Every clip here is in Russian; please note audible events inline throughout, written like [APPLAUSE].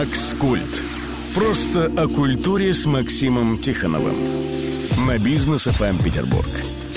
Макс Культ. Просто о культуре с Максимом Тихоновым. На бизнес ФМ Петербург.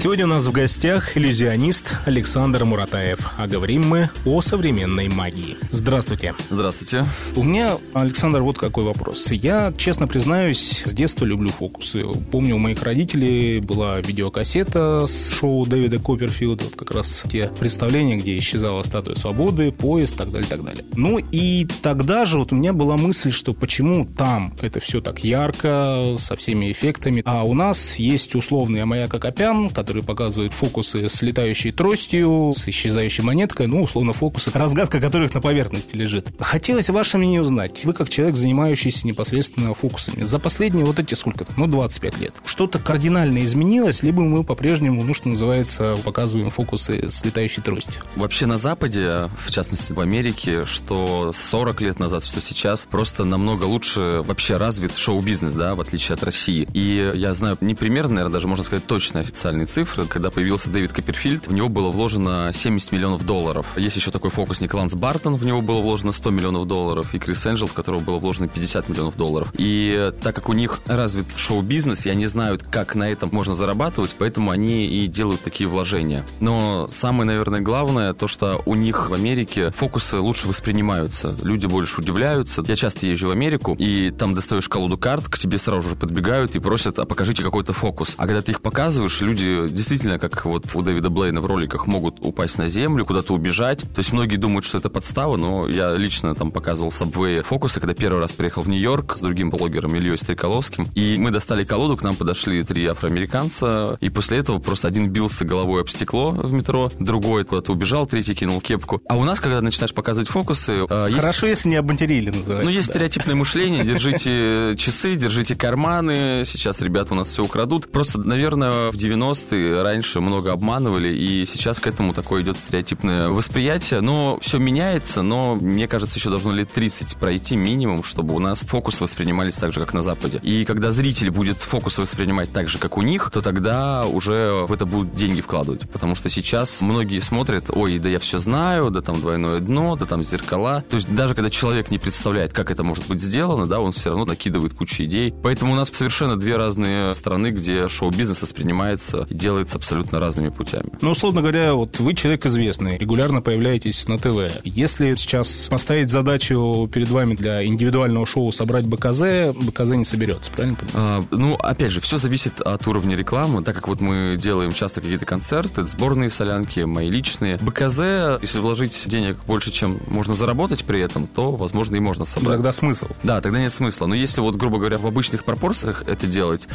Сегодня у нас в гостях иллюзионист Александр Муратаев. А говорим мы о современной магии. Здравствуйте. Здравствуйте. У меня, Александр, вот какой вопрос. Я, честно признаюсь, с детства люблю фокусы. Помню, у моих родителей была видеокассета с шоу Дэвида Копперфилда. Вот как раз те представления, где исчезала статуя свободы, поезд, так далее, так далее. Ну и тогда же вот у меня была мысль, что почему там это все так ярко, со всеми эффектами, а у нас есть условный маяк Акопян, который которые показывают фокусы с летающей тростью, с исчезающей монеткой, ну, условно, фокусы, разгадка которых на поверхности лежит. Хотелось ваше мнение узнать. Вы, как человек, занимающийся непосредственно фокусами, за последние вот эти сколько-то, ну, 25 лет, что-то кардинально изменилось, либо мы по-прежнему, ну, что называется, показываем фокусы с летающей тростью? Вообще на Западе, в частности в Америке, что 40 лет назад, что сейчас, просто намного лучше вообще развит шоу-бизнес, да, в отличие от России. И я знаю не примерно, наверное, даже можно сказать точно официальные цифры, цифры, когда появился Дэвид Копперфильд, в него было вложено 70 миллионов долларов. Есть еще такой фокусник Ланс Бартон, в него было вложено 100 миллионов долларов, и Крис Энджел, в которого было вложено 50 миллионов долларов. И так как у них развит шоу-бизнес, и они знают, как на этом можно зарабатывать, поэтому они и делают такие вложения. Но самое, наверное, главное, то, что у них в Америке фокусы лучше воспринимаются. Люди больше удивляются. Я часто езжу в Америку, и там достаешь колоду карт, к тебе сразу же подбегают и просят, а покажите какой-то фокус. А когда ты их показываешь, люди действительно, как вот у Дэвида Блейна в роликах, могут упасть на землю, куда-то убежать. То есть многие думают, что это подстава, но я лично там показывал Subway фокусы, когда первый раз приехал в Нью-Йорк с другим блогером Ильей Стреколовским. И мы достали колоду, к нам подошли три афроамериканца, и после этого просто один бился головой об стекло в метро, другой куда-то убежал, третий кинул кепку. А у нас, когда начинаешь показывать фокусы... Э, Хорошо, есть... если не обматерили, называется. Ну, есть да. стереотипное мышление, [LAUGHS] держите часы, держите карманы, сейчас ребята у нас все украдут. Просто, наверное, в 90-е раньше много обманывали, и сейчас к этому такое идет стереотипное восприятие. Но все меняется, но мне кажется, еще должно лет 30 пройти минимум, чтобы у нас фокус воспринимались так же, как на Западе. И когда зритель будет фокус воспринимать так же, как у них, то тогда уже в это будут деньги вкладывать. Потому что сейчас многие смотрят, ой, да я все знаю, да там двойное дно, да там зеркала. То есть даже когда человек не представляет, как это может быть сделано, да, он все равно накидывает кучу идей. Поэтому у нас совершенно две разные страны, где шоу-бизнес воспринимается делается абсолютно разными путями. Ну, условно говоря, вот вы человек известный, регулярно появляетесь на ТВ. Если сейчас поставить задачу перед вами для индивидуального шоу собрать БКЗ, БКЗ не соберется, правильно А, ну, опять же, все зависит от уровня рекламы, так как вот мы делаем часто какие-то концерты, сборные солянки, мои личные. БКЗ, если вложить денег больше, чем можно заработать при этом, то, возможно, и можно собрать. Тогда смысл. Да, тогда нет смысла. Но если вот, грубо говоря, в обычных пропорциях это делать,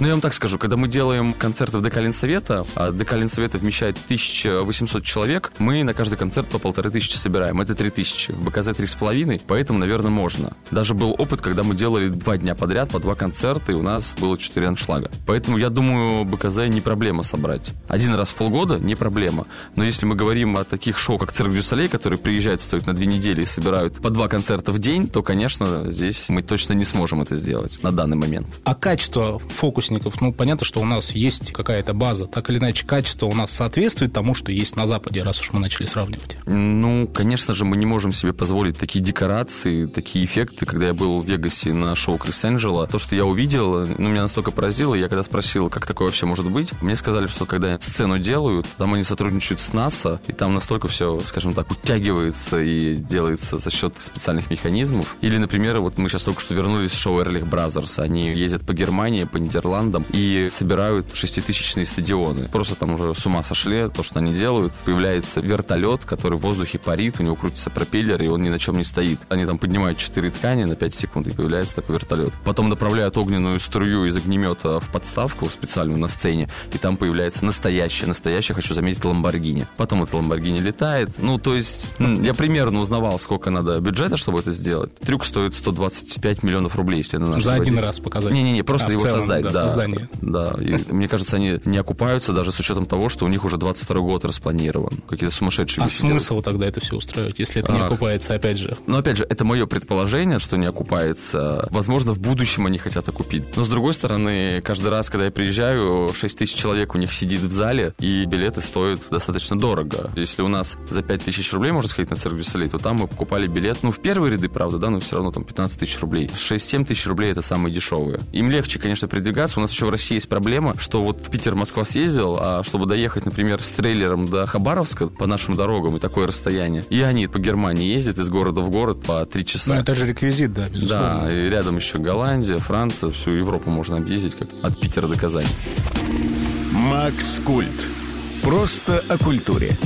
ну, я вам так скажу, когда мы делаем концерты в ДК Ленсовета, а ДК Ленсовета вмещает 1800 человек, мы на каждый концерт по полторы тысячи собираем. Это 3000. В БКЗ 3,5, поэтому, наверное, можно. Даже был опыт, когда мы делали два дня подряд по два концерта, и у нас было 4 аншлага. Поэтому, я думаю, БКЗ не проблема собрать. Один раз в полгода не проблема. Но если мы говорим о таких шоу, как Цирк дю Солей, которые приезжают, стоят на две недели и собирают по два концерта в день, то, конечно, здесь мы точно не сможем это сделать на данный момент. А качество фокус фокусников, ну, понятно, что у нас есть какая-то база. Так или иначе, качество у нас соответствует тому, что есть на Западе, раз уж мы начали сравнивать. Ну, конечно же, мы не можем себе позволить такие декорации, такие эффекты. Когда я был в Вегасе на шоу Крис Энджела, то, что я увидел, ну, меня настолько поразило. Я когда спросил, как такое вообще может быть, мне сказали, что когда сцену делают, там они сотрудничают с НАСА, и там настолько все, скажем так, утягивается и делается за счет специальных механизмов. Или, например, вот мы сейчас только что вернулись с шоу Ehrlich Brothers. Они ездят по Германии, по Нидерландам, и собирают шеститысячные стадионы. Просто там уже с ума сошли то, что они делают. Появляется вертолет, который в воздухе парит, у него крутится пропеллер, и он ни на чем не стоит. Они там поднимают четыре ткани на 5 секунд, и появляется такой вертолет. Потом направляют огненную струю из огнемета в подставку специальную на сцене, и там появляется настоящая, настоящая, хочу заметить, Ламборгини. Потом это Ламборгини летает. Ну, то есть, я примерно узнавал, сколько надо бюджета, чтобы это сделать. Трюк стоит 125 миллионов рублей, если на За один раз показать. Не-не-не, просто а, его целом, создать, да, да создание. Да, и мне кажется, они не окупаются даже с учетом того, что у них уже 22 год распланирован. Какие-то сумасшедшие А смысл делать. тогда это все устраивать, если это не окупается, опять же? Ну, опять же, это мое предположение, что не окупается. Возможно, в будущем они хотят окупить. Но, с другой стороны, каждый раз, когда я приезжаю, 6 тысяч человек у них сидит в зале, и билеты стоят достаточно дорого. Если у нас за 5 тысяч рублей можно сходить на цирк Веселей, то там мы покупали билет, ну, в первые ряды, правда, да, но все равно там 15 тысяч рублей. 6-7 тысяч рублей это самые дешевые. Им легче, конечно, передвигаться. У нас еще в России есть проблема, что вот Питер-Москва съездил, а чтобы доехать, например, с трейлером до Хабаровска по нашим дорогам и такое расстояние, и они по Германии ездят из города в город по 3 часа. Ну, это же реквизит, да, безусловно. Да, и рядом еще Голландия, Франция, всю Европу можно объездить как от Питера до Казани. Макс Культ. Просто о культуре.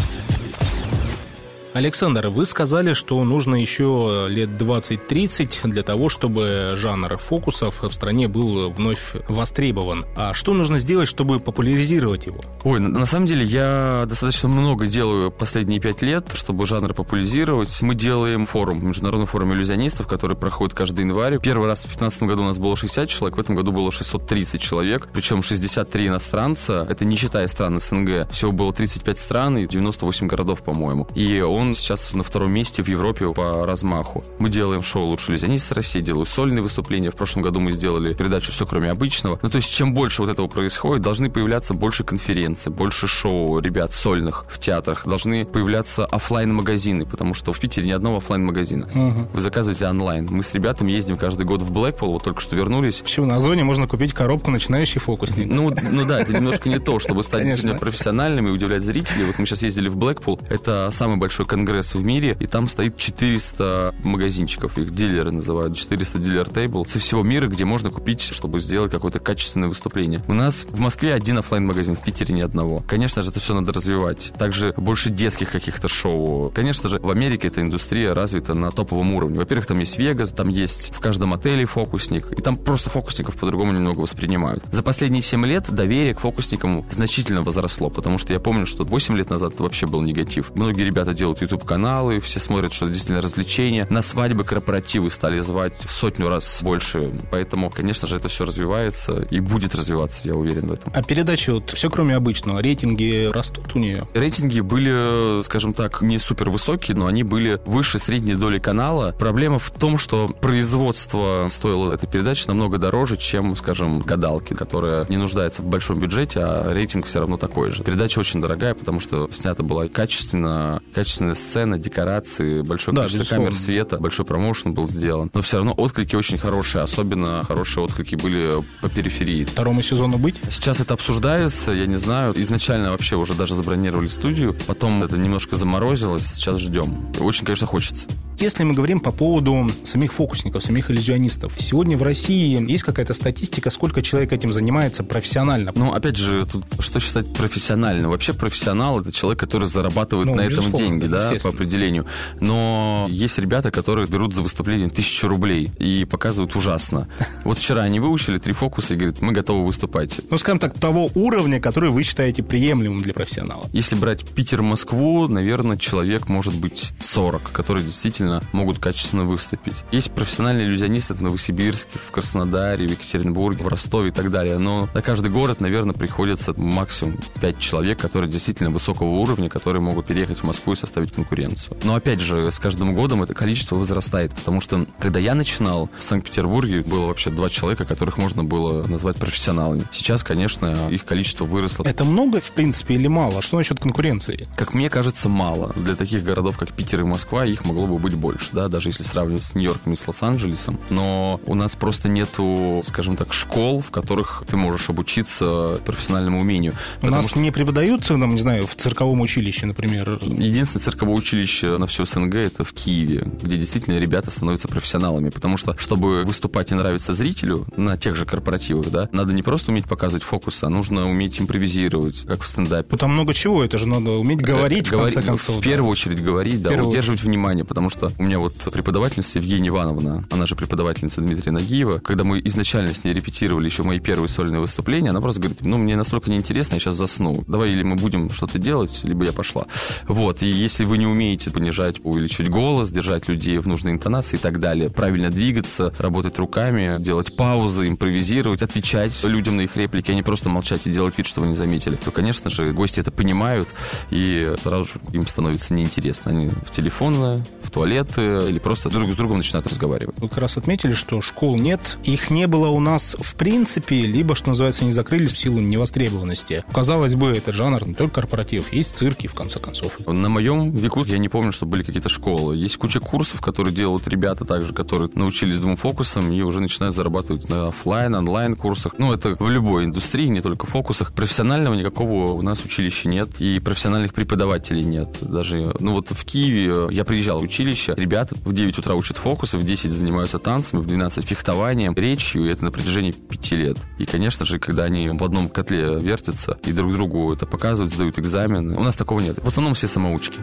Александр, вы сказали, что нужно еще лет 20-30 для того, чтобы жанр фокусов в стране был вновь востребован. А что нужно сделать, чтобы популяризировать его? Ой, на самом деле я достаточно много делаю последние пять лет, чтобы жанр популяризировать. Мы делаем форум, международный форум иллюзионистов, который проходит каждый январь. Первый раз в 2015 году у нас было 60 человек, в этом году было 630 человек, причем 63 иностранца, это не считая стран СНГ. Всего было 35 стран и 98 городов, по-моему. И он он сейчас на втором месте в Европе по размаху. Мы делаем шоу «Лучший иллюзионист России», делаю сольные выступления. В прошлом году мы сделали передачу «Все, кроме обычного». Ну, то есть, чем больше вот этого происходит, должны появляться больше конференций, больше шоу ребят сольных в театрах. Должны появляться офлайн магазины потому что в Питере ни одного офлайн магазина угу. Вы заказываете онлайн. Мы с ребятами ездим каждый год в Блэкпул, вот только что вернулись. Почему? На Озоне можно купить коробку «Начинающий фокусник». Ну, ну да, это немножко не то, чтобы стать профессиональными и удивлять зрителей. Вот мы сейчас ездили в Блэкпул. Это самый большой конгресс в мире, и там стоит 400 магазинчиков, их дилеры называют, 400 дилер тейбл со всего мира, где можно купить, чтобы сделать какое-то качественное выступление. У нас в Москве один офлайн магазин в Питере ни одного. Конечно же, это все надо развивать. Также больше детских каких-то шоу. Конечно же, в Америке эта индустрия развита на топовом уровне. Во-первых, там есть Вегас, там есть в каждом отеле фокусник, и там просто фокусников по-другому немного воспринимают. За последние 7 лет доверие к фокусникам значительно возросло, потому что я помню, что 8 лет назад это вообще был негатив. Многие ребята делают YouTube-канал, каналы, все смотрят, что действительно развлечения. На свадьбы, корпоративы стали звать в сотню раз больше. Поэтому, конечно же, это все развивается и будет развиваться, я уверен в этом. А передачи вот все кроме обычного, рейтинги растут у нее? Рейтинги были, скажем так, не супер высокие, но они были выше средней доли канала. Проблема в том, что производство стоило этой передачи намного дороже, чем, скажем, гадалки, которая не нуждается в большом бюджете, а рейтинг все равно такой же. Передача очень дорогая, потому что снята была качественно, качественная сцена, сцена, декорации, большое да, количество камер света, большой промоушен был сделан. Но все равно отклики очень хорошие, особенно хорошие отклики были по периферии. Второму сезону быть? Сейчас это обсуждается, я не знаю. Изначально вообще уже даже забронировали студию, потом это немножко заморозилось, сейчас ждем. Очень, конечно, хочется. Если мы говорим по поводу самих фокусников, самих иллюзионистов, сегодня в России есть какая-то статистика, сколько человек этим занимается профессионально? Ну, опять же, тут что считать профессионально? Вообще профессионал – это человек, который зарабатывает ну, на этом деньги, да, по определению. Но есть ребята, которые берут за выступление тысячу рублей и показывают ужасно. Вот вчера они выучили три фокуса и говорят, мы готовы выступать. Ну, скажем так, того уровня, который вы считаете приемлемым для профессионала. Если брать Питер-Москву, наверное, человек может быть 40, который действительно могут качественно выступить. Есть профессиональные иллюзионисты в Новосибирске, в Краснодаре, в Екатеринбурге, в Ростове и так далее. Но на каждый город, наверное, приходится максимум 5 человек, которые действительно высокого уровня, которые могут переехать в Москву и составить конкуренцию конкуренцию. Но опять же, с каждым годом это количество возрастает, потому что когда я начинал в Санкт-Петербурге, было вообще два человека, которых можно было назвать профессионалами. Сейчас, конечно, их количество выросло. Это много, в принципе, или мало? Что насчет конкуренции? Как мне кажется, мало. Для таких городов, как Питер и Москва, их могло бы быть больше, да, даже если сравнивать с Нью-Йорком и с Лос-Анджелесом. Но у нас просто нету, скажем так, школ, в которых ты можешь обучиться профессиональному умению. У нас что... не преподают, нам, не знаю, в цирковом училище, например? Единственное цирковое училище на всю СНГ это в Киеве, где действительно ребята становятся профессионалами. Потому что, чтобы выступать и нравиться зрителю на тех же корпоративах, да, надо не просто уметь показывать фокус, а нужно уметь импровизировать, как в стендапе. Ну, там много чего, это же надо уметь говорить, в конце концов. В да. первую очередь говорить, да, Первую... удерживать внимание, потому что у меня вот преподавательница Евгения Ивановна, она же преподавательница Дмитрия Нагиева, когда мы изначально с ней репетировали еще мои первые сольные выступления, она просто говорит, ну, мне настолько неинтересно, я сейчас засну. Давай или мы будем что-то делать, либо я пошла. Вот, и если Если вы не умеете понижать, увеличивать голос, держать людей в нужной интонации и так далее, правильно двигаться, работать руками, делать паузы, импровизировать, отвечать людям на их реплики, а не просто молчать и делать вид, что вы не заметили, то, конечно же, гости это понимают, и сразу же им становится неинтересно. Они в телефоны, в туалеты или просто друг с другом начинают разговаривать. Вы как раз отметили, что школ нет. Их не было у нас в принципе, либо, что называется, не закрылись в силу невостребованности. Казалось бы, это жанр не только корпоратив, есть цирки, в конце концов. На моем веку я не помню, что были какие-то школы. Есть куча курсов, которые делают ребята также, которые научились двум фокусам и уже начинают зарабатывать на офлайн, онлайн курсах. Ну, это в любой индустрии, не только фокусах. Профессионального никакого у нас училища нет, и профессиональных преподавателей нет. Даже, ну вот в Киеве я приезжал в училище, ребята в 9 утра учат фокусы, в 10 занимаются танцами, в 12 фехтованием, речью, и это на протяжении 5 лет. И, конечно же, когда они в одном котле вертятся и друг другу это показывают, сдают экзамены, у нас такого нет. В основном все самоучки.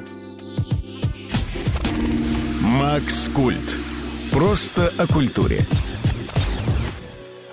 Макс Культ. Просто о культуре.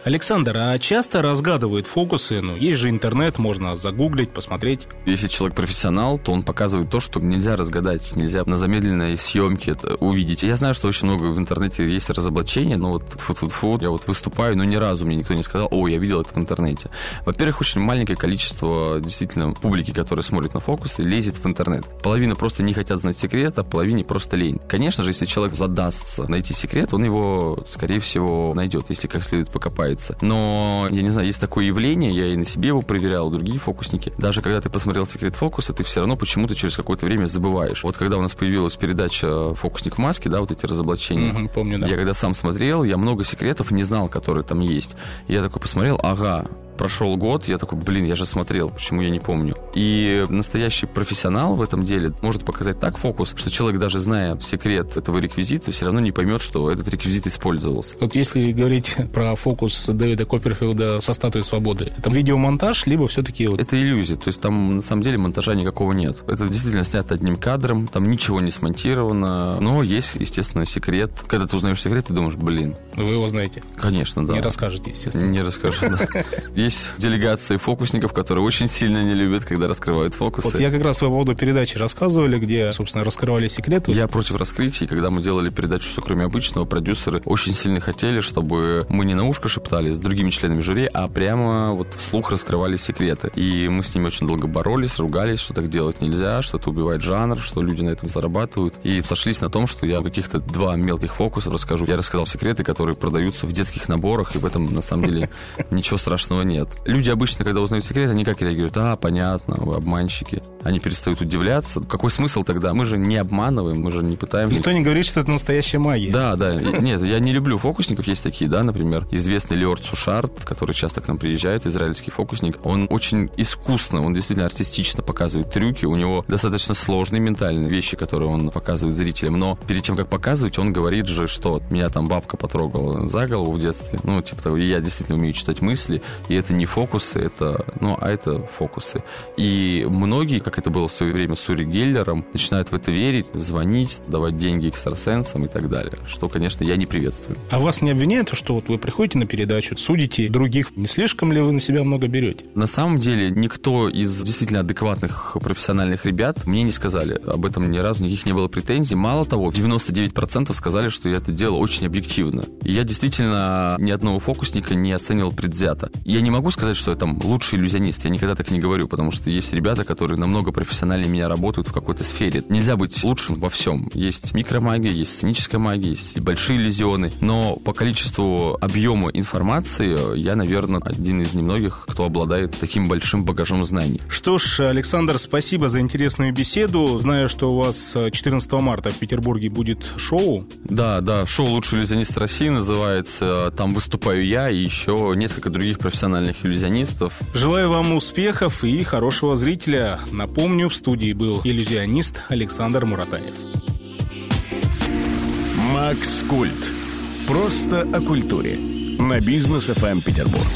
Александр, а часто разгадывают фокусы? Ну, есть же интернет, можно загуглить, посмотреть. Если человек профессионал, то он показывает то, что нельзя разгадать, нельзя на замедленной съемке это увидеть. Я знаю, что очень много в интернете есть разоблачения, но вот фу -фу -фу, я вот выступаю, но ни разу мне никто не сказал, о, я видел это в интернете. Во-первых, очень маленькое количество действительно публики, которая смотрит на фокусы, лезет в интернет. Половина просто не хотят знать секрет, а половине просто лень. Конечно же, если человек задастся найти секрет, он его, скорее всего, найдет, если как следует покопает нравится. Но, я не знаю, есть такое явление, я и на себе его проверял, другие фокусники. Даже когда ты посмотрел «Секрет фокуса», ты все равно почему-то через какое-то время забываешь. Вот когда у нас появилась передача «Фокусник в маске», да, вот эти разоблачения. Угу, помню, да. Я когда сам смотрел, я много секретов не знал, которые там есть. я такой посмотрел, ага, Прошел год, я такой, блин, я же смотрел, почему я не помню. И настоящий профессионал в этом деле может показать так фокус, что человек, даже зная секрет этого реквизита, все равно не поймет, что этот реквизит использовался. Вот если говорить про фокус Дэвида Копперфилда со статуей свободы, это видеомонтаж, либо все-таки... Вот... Это иллюзия, то есть там на самом деле монтажа никакого нет. Это действительно снято одним кадром, там ничего не смонтировано, но есть, естественно, секрет. Когда ты узнаешь секрет, ты думаешь, блин. Вы его знаете? Конечно, да. Не расскажете, естественно. Не расскажу, да. [LAUGHS] есть делегации фокусников, которые очень сильно не любят, когда раскрывают фокусы. Вот я как раз по поводу передачи рассказывали, где, собственно, раскрывали секреты. Я против раскрытий. Когда мы делали передачу «Все кроме обычного», продюсеры очень сильно хотели, чтобы мы не на ушко шептали с другими членами жюри, а прямо вот вслух раскрывали секреты. И мы с ними очень долго боролись, ругались, что так делать нельзя, что это убивает жанр, что люди на этом зарабатывают. И сошлись на том, что я каких-то два мелких фокуса расскажу. Я рассказал секреты, которые продаются в детских наборах, и в этом, на самом деле, [LAUGHS] ничего страшного нет нет. Люди обычно, когда узнают секрет, они как реагируют? А, понятно, вы обманщики. Они перестают удивляться. Какой смысл тогда? Мы же не обманываем, мы же не пытаемся... Никто не говорит, что это настоящая магия. Да, да. Нет, я не люблю фокусников. Есть такие, да, например, известный Леорд Сушарт, который часто к нам приезжает, израильский фокусник. Он очень искусно, он действительно артистично показывает трюки. У него достаточно сложные ментальные вещи, которые он показывает зрителям. Но перед тем, как показывать, он говорит же, что меня там бабка потрогала за голову в детстве. Ну, типа того, я действительно умею читать мысли, и это не фокусы, это, ну, а это фокусы. И многие, как это было в свое время с Ури Геллером, начинают в это верить, звонить, давать деньги экстрасенсам и так далее, что, конечно, я не приветствую. А вас не обвиняют, что вот вы приходите на передачу, судите других, не слишком ли вы на себя много берете? На самом деле, никто из действительно адекватных профессиональных ребят мне не сказали. Об этом ни разу никаких не было претензий. Мало того, 99% сказали, что я это делал очень объективно. И я действительно ни одного фокусника не оценивал предвзято. Я не могу сказать, что я там лучший иллюзионист. Я никогда так не говорю, потому что есть ребята, которые намного профессиональнее меня работают в какой-то сфере. Нельзя быть лучшим во всем. Есть микромагия, есть сценическая магия, есть большие иллюзионы. Но по количеству объема информации я, наверное, один из немногих, кто обладает таким большим багажом знаний. Что ж, Александр, спасибо за интересную беседу. Знаю, что у вас 14 марта в Петербурге будет шоу. Да, да, шоу «Лучший иллюзионист России» называется. Там выступаю я и еще несколько других профессиональных иллюзионистов. Желаю вам успехов и хорошего зрителя. Напомню, в студии был иллюзионист Александр Муратаев. Макс Культ. Просто о культуре. На бизнес FM Петербург.